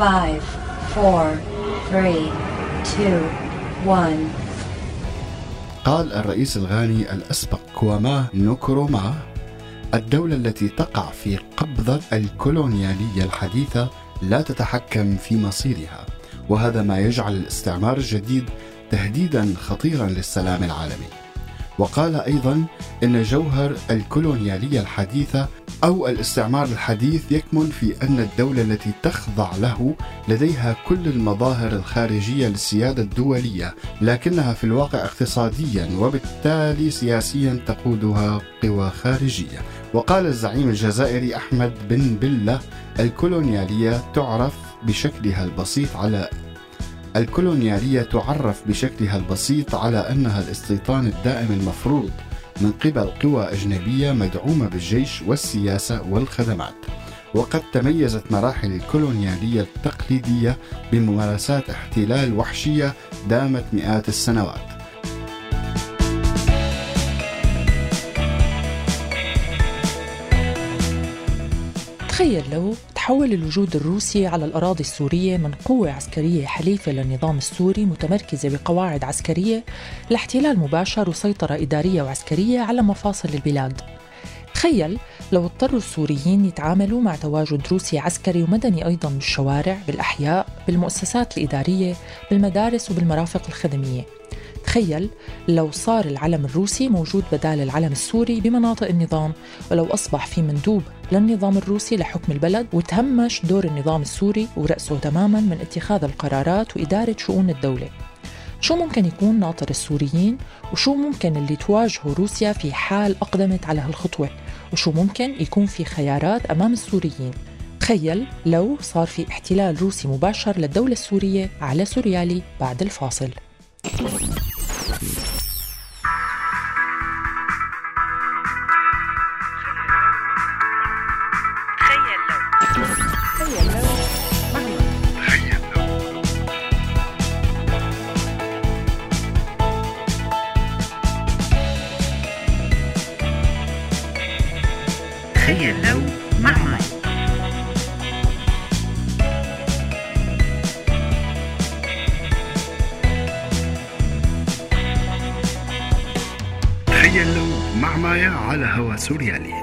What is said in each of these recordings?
5 4 3 2 1 قال الرئيس الغاني الأسبق كواما نوكروما الدولة التي تقع في قبضة الكولونيالية الحديثة لا تتحكم في مصيرها وهذا ما يجعل الاستعمار الجديد تهديدا خطيرا للسلام العالمي. وقال أيضا إن جوهر الكولونيالية الحديثة أو الاستعمار الحديث يكمن في أن الدولة التي تخضع له لديها كل المظاهر الخارجية للسيادة الدولية لكنها في الواقع اقتصاديا وبالتالي سياسيا تقودها قوى خارجية. وقال الزعيم الجزائري أحمد بن بلة الكولونيالية تعرف بشكلها البسيط على الكولونيالية تعرف بشكلها البسيط على أنها الاستيطان الدائم المفروض من قبل قوى أجنبية مدعومة بالجيش والسياسة والخدمات. وقد تميزت مراحل الكولونيالية التقليدية بممارسات احتلال وحشية دامت مئات السنوات. تخيل لو تحول الوجود الروسي على الأراضي السورية من قوة عسكرية حليفة للنظام السوري متمركزة بقواعد عسكرية لاحتلال مباشر وسيطرة إدارية وعسكرية على مفاصل البلاد. تخيل لو اضطروا السوريين يتعاملوا مع تواجد روسي عسكري ومدني أيضا بالشوارع بالأحياء بالمؤسسات الإدارية بالمدارس وبالمرافق الخدمية. تخيل لو صار العلم الروسي موجود بدال العلم السوري بمناطق النظام ولو أصبح في مندوب للنظام الروسي لحكم البلد وتهمش دور النظام السوري ورأسه تماما من اتخاذ القرارات وإدارة شؤون الدولة. شو ممكن يكون ناطر السوريين؟ وشو ممكن اللي تواجهه روسيا في حال أقدمت على هالخطوة؟ وشو ممكن يكون في خيارات أمام السوريين؟ تخيل لو صار في احتلال روسي مباشر للدولة السورية على سوريالي بعد الفاصل. تخيل لو مع ماي تخيل لو مع مايا على هوا سوريالي.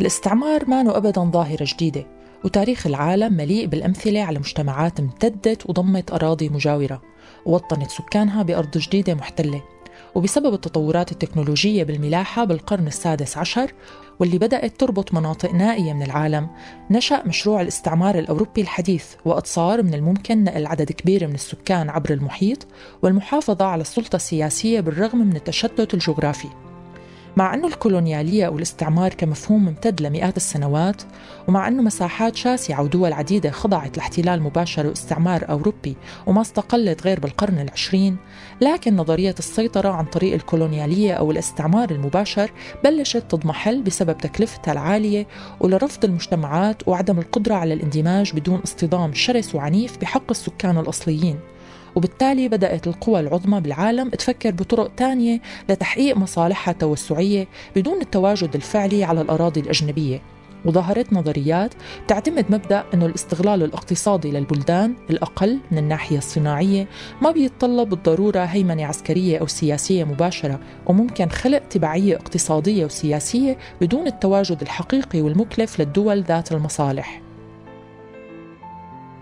الاستعمار ما أبدا ظاهرة جديدة. وتاريخ العالم مليء بالأمثلة على مجتمعات امتدت وضمت أراضي مجاورة ووطنت سكانها بأرض جديدة محتلة. وبسبب التطورات التكنولوجية بالملاحة بالقرن السادس عشر واللي بدأت تربط مناطق نائية من العالم نشأ مشروع الاستعمار الأوروبي الحديث وقد صار من الممكن نقل عدد كبير من السكان عبر المحيط والمحافظة على السلطة السياسية بالرغم من التشتت الجغرافي. مع أنه الكولونيالية أو الاستعمار كمفهوم امتد لمئات السنوات ومع أنه مساحات شاسعة ودول عديدة خضعت لاحتلال مباشر واستعمار أوروبي وما استقلت غير بالقرن العشرين لكن نظرية السيطرة عن طريق الكولونيالية أو الاستعمار المباشر بلشت تضمحل بسبب تكلفتها العالية ولرفض المجتمعات وعدم القدرة على الاندماج بدون اصطدام شرس وعنيف بحق السكان الأصليين. وبالتالي بدأت القوى العظمى بالعالم تفكر بطرق تانية لتحقيق مصالحها التوسعية بدون التواجد الفعلي على الأراضي الأجنبية. وظهرت نظريات تعتمد مبدأ أنه الاستغلال الاقتصادي للبلدان الأقل من الناحية الصناعية ما بيتطلب بالضرورة هيمنة عسكرية أو سياسية مباشرة وممكن خلق تبعية اقتصادية وسياسية بدون التواجد الحقيقي والمكلف للدول ذات المصالح.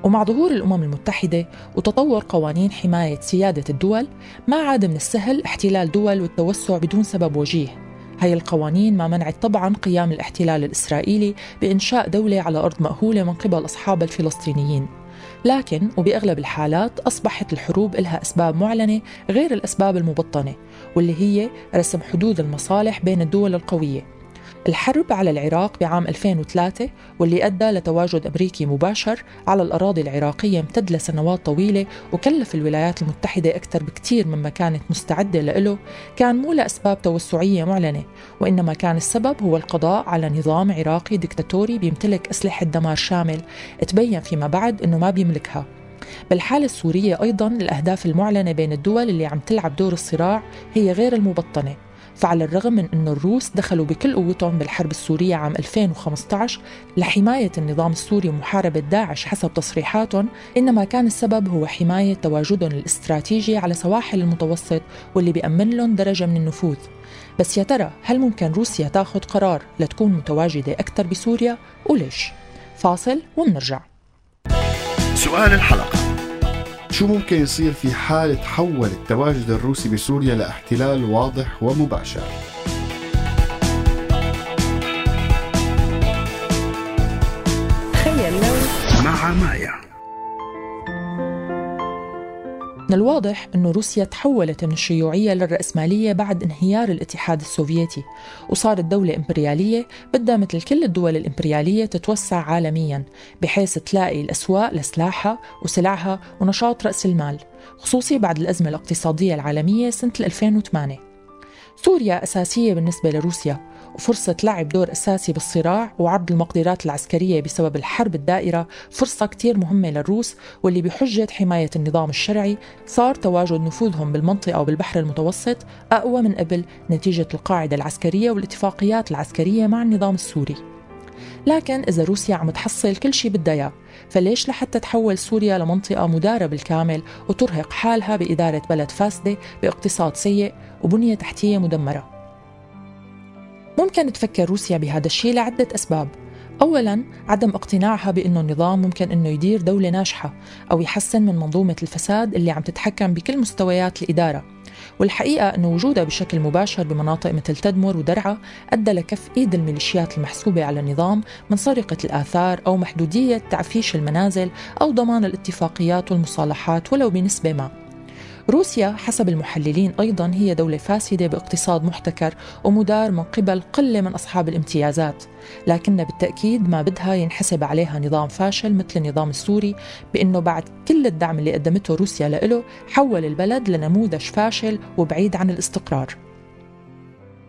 ومع ظهور الأمم المتحدة وتطور قوانين حماية سيادة الدول ما عاد من السهل احتلال دول والتوسع بدون سبب وجيه. هاي القوانين ما منعت طبعا قيام الاحتلال الإسرائيلي بإنشاء دولة على أرض مأهولة من قبل أصحاب الفلسطينيين. لكن وبأغلب الحالات أصبحت الحروب لها أسباب معلنة غير الأسباب المبطنة واللي هي رسم حدود المصالح بين الدول القوية. الحرب على العراق بعام 2003 واللي أدى لتواجد أمريكي مباشر على الأراضي العراقية امتد لسنوات طويلة وكلف الولايات المتحدة أكثر بكثير مما كانت مستعدة له كان مو لأسباب توسعية معلنة وإنما كان السبب هو القضاء على نظام عراقي دكتاتوري بيمتلك أسلحة دمار شامل تبين فيما بعد أنه ما بيملكها. بالحالة السورية أيضا الأهداف المعلنة بين الدول اللي عم تلعب دور الصراع هي غير المبطنة. فعلى الرغم من أن الروس دخلوا بكل قوتهم بالحرب السورية عام 2015 لحماية النظام السوري ومحاربة داعش حسب تصريحاتهم إنما كان السبب هو حماية تواجدهم الاستراتيجي على سواحل المتوسط واللي بيأمن لهم درجة من النفوذ. بس يا ترى هل ممكن روسيا تاخذ قرار لتكون متواجدة أكثر بسوريا؟ وليش؟ فاصل ومنرجع سؤال الحلقة. شو ممكن يصير في حال تحول التواجد الروسي بسوريا لاحتلال واضح ومباشر؟ تخيل لو مع مايا من الواضح أن روسيا تحولت من الشيوعية للرأسمالية بعد انهيار الاتحاد السوفيتي وصارت دولة إمبريالية بدها مثل كل الدول الإمبريالية تتوسع عالميا بحيث تلاقي الأسواق لسلاحها وسلعها ونشاط رأس المال خصوصي بعد الأزمة الاقتصادية العالمية سنة 2008 سوريا أساسية بالنسبة لروسيا وفرصة لعب دور أساسي بالصراع وعرض المقدرات العسكرية بسبب الحرب الدائرة فرصة كتير مهمة للروس واللي بحجة حماية النظام الشرعي صار تواجد نفوذهم بالمنطقة وبالبحر المتوسط أقوى من قبل نتيجة القاعدة العسكرية والاتفاقيات العسكرية مع النظام السوري. لكن إذا روسيا عم تحصل كل شيء بدها إياه فليش لحتى تحول سوريا لمنطقة مدارة بالكامل وترهق حالها بإدارة بلد فاسدة باقتصاد سيء وبنية تحتية مدمرة؟ ممكن تفكر روسيا بهذا الشيء لعدة أسباب. أولا عدم اقتناعها بأنه النظام ممكن أنه يدير دولة ناجحة أو يحسن من منظومة الفساد اللي عم تتحكم بكل مستويات الإدارة. والحقيقة أنه وجودها بشكل مباشر بمناطق مثل تدمر ودرعا أدى لكف إيد الميليشيات المحسوبة على النظام من سرقة الآثار أو محدودية تعفيش المنازل أو ضمان الاتفاقيات والمصالحات ولو بنسبة ما. روسيا حسب المحللين أيضا هي دولة فاسدة باقتصاد محتكر ومدار من قبل قلة من أصحاب الامتيازات لكن بالتأكيد ما بدها ينحسب عليها نظام فاشل مثل النظام السوري بأنه بعد كل الدعم اللي قدمته روسيا له حول البلد لنموذج فاشل وبعيد عن الاستقرار.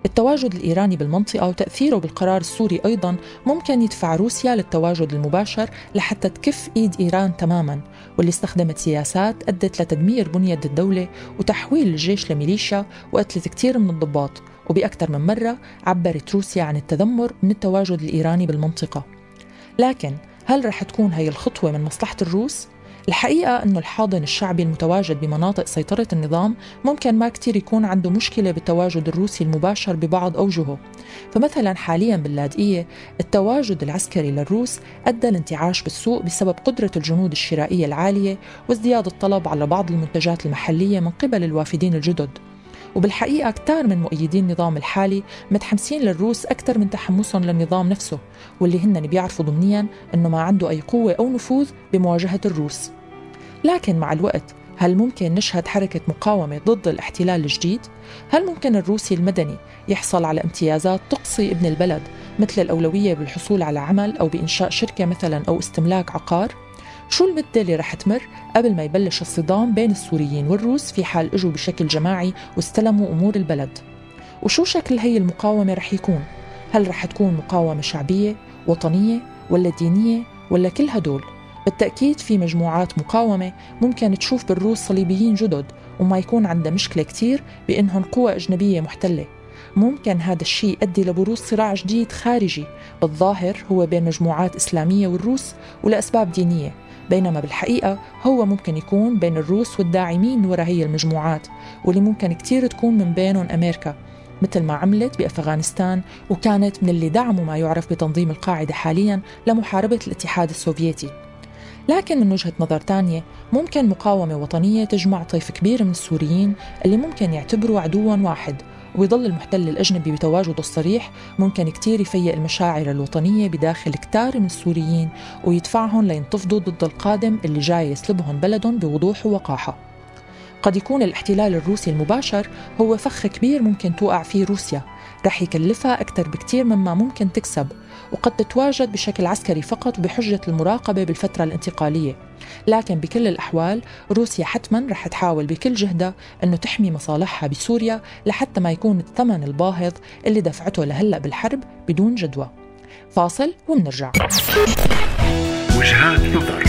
التواجد الإيراني بالمنطقة وتأثيره بالقرار السوري أيضا ممكن يدفع روسيا للتواجد المباشر لحتى تكف إيد إيران تماما واللي استخدمت سياسات أدت لتدمير بنية الدولة وتحويل الجيش لميليشيا وقتلت كثير من الضباط وبأكثر من مرة عبرت روسيا عن التذمر من التواجد الإيراني بالمنطقة لكن هل رح تكون هي الخطوة من مصلحة الروس؟ الحقيقة أنه الحاضن الشعبي المتواجد بمناطق سيطرة النظام ممكن ما كتير يكون عنده مشكلة بالتواجد الروسي المباشر ببعض أوجهه. فمثلا حاليا باللاذقية التواجد العسكري للروس أدى لانتعاش بالسوق بسبب قدرة الجنود الشرائية العالية وازدياد الطلب على بعض المنتجات المحلية من قبل الوافدين الجدد. وبالحقيقة كتار من مؤيدين النظام الحالي متحمسين للروس أكثر من تحمسهم للنظام نفسه واللي هن بيعرفوا ضمنيا أنه ما عنده أي قوة أو نفوذ بمواجهة الروس. لكن مع الوقت هل ممكن نشهد حركة مقاومة ضد الاحتلال الجديد؟ هل ممكن الروسي المدني يحصل على امتيازات تقصي ابن البلد مثل الأولوية بالحصول على عمل أو بإنشاء شركة مثلا أو استملاك عقار؟ شو المدة اللي رح تمر قبل ما يبلش الصدام بين السوريين والروس في حال إجوا بشكل جماعي واستلموا أمور البلد؟ وشو شكل هي المقاومة رح يكون؟ هل رح تكون مقاومة شعبية، وطنية، ولا دينية، ولا كل هدول؟ بالتأكيد في مجموعات مقاومة ممكن تشوف بالروس صليبيين جدد وما يكون عندها مشكلة كتير بإنهم قوى أجنبية محتلة. ممكن هذا الشيء يؤدي لبروز صراع جديد خارجي بالظاهر هو بين مجموعات إسلامية والروس ولأسباب دينية. بينما بالحقيقة هو ممكن يكون بين الروس والداعمين وراء هي المجموعات واللي ممكن كتير تكون من بينهم أمريكا. مثل ما عملت بأفغانستان وكانت من اللي دعموا ما يعرف بتنظيم القاعدة حاليا لمحاربة الاتحاد السوفيتي. لكن من وجهة نظر تانية ممكن مقاومة وطنية تجمع طيف كبير من السوريين اللي ممكن يعتبروا عدوا واحد ويظل المحتل الأجنبي بتواجده الصريح ممكن كتير يفيق المشاعر الوطنية بداخل كتار من السوريين ويدفعهم لينتفضوا ضد القادم اللي جاي يسلبهم بلدهم بوضوح ووقاحة. قد يكون الاحتلال الروسي المباشر هو فخ كبير ممكن توقع فيه روسيا رح يكلفها أكثر بكتير مما ممكن تكسب وقد تتواجد بشكل عسكري فقط بحجة المراقبة بالفترة الانتقالية. لكن بكل الأحوال روسيا حتما رح تحاول بكل جهدها أنه تحمي مصالحها بسوريا لحتى ما يكون الثمن الباهظ اللي دفعته لهلأ بالحرب بدون جدوى. فاصل ومنرجع. وجهات نظر.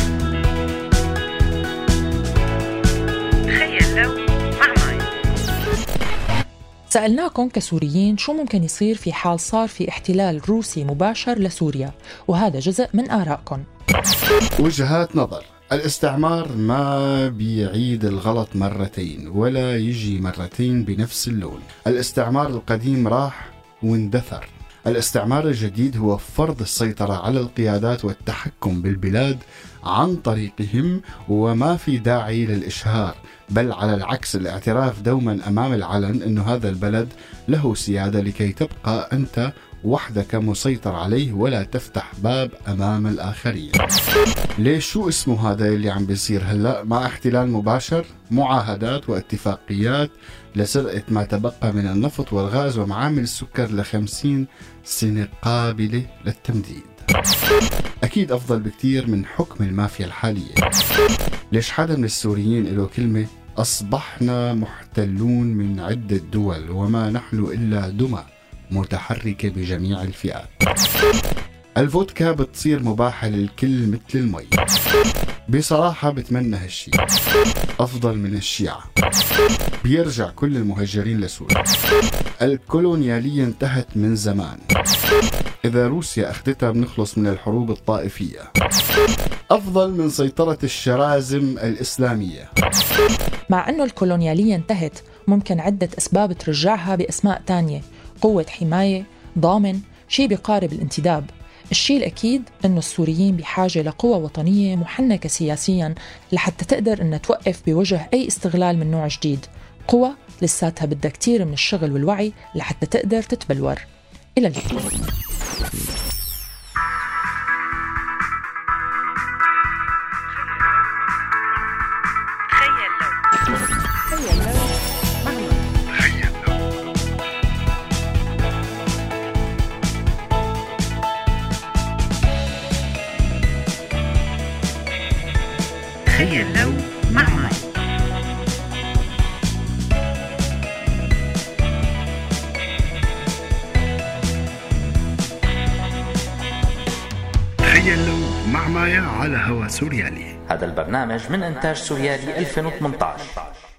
سألناكم كسوريين شو ممكن يصير في حال صار في احتلال روسي مباشر لسوريا وهذا جزء من آرائكم. وجهات نظر. الاستعمار ما بيعيد الغلط مرتين ولا يجي مرتين بنفس اللون. الاستعمار القديم راح واندثر. الاستعمار الجديد هو فرض السيطرة على القيادات والتحكم بالبلاد عن طريقهم وما في داعي للإشهار بل على العكس الاعتراف دوما أمام العلن أن هذا البلد له سيادة لكي تبقى أنت وحدك مسيطر عليه ولا تفتح باب أمام الآخرين. ليش شو اسمه هذا اللي عم بيصير هلأ مع احتلال مباشر معاهدات واتفاقيات لسرقة ما تبقى من النفط والغاز ومعامل السكر لخمسين سنة قابلة للتمديد. أكيد أفضل بكثير من حكم المافيا الحالية. ليش حدا من السوريين له كلمة أصبحنا محتلون من عدة دول وما نحن إلا دمى متحركة بجميع الفئات. الفودكا بتصير مباحة للكل مثل المي. بصراحة بتمنى هالشي. أفضل من الشيعة. بيرجع كل المهجرين لسوريا. الكولونيالية انتهت من زمان. إذا روسيا أخذتها بنخلص من الحروب الطائفية. أفضل من سيطرة الشرازم الإسلامية. مع أنه الكولونيالية انتهت ممكن عدة أسباب ترجعها بأسماء تانية. قوة حماية ضامن شيء بيقارب الانتداب. الشيء الأكيد أنه السوريين بحاجة لقوة وطنية محنكة سياسيا لحتى تقدر أنها توقف بوجه أي استغلال من نوع جديد. قوة لساتها بدها كتير من الشغل والوعي لحتى تقدر تتبلور. إلى اللقاء مايا على هوا سوريالي. هذا البرنامج من إنتاج سوريالي 2018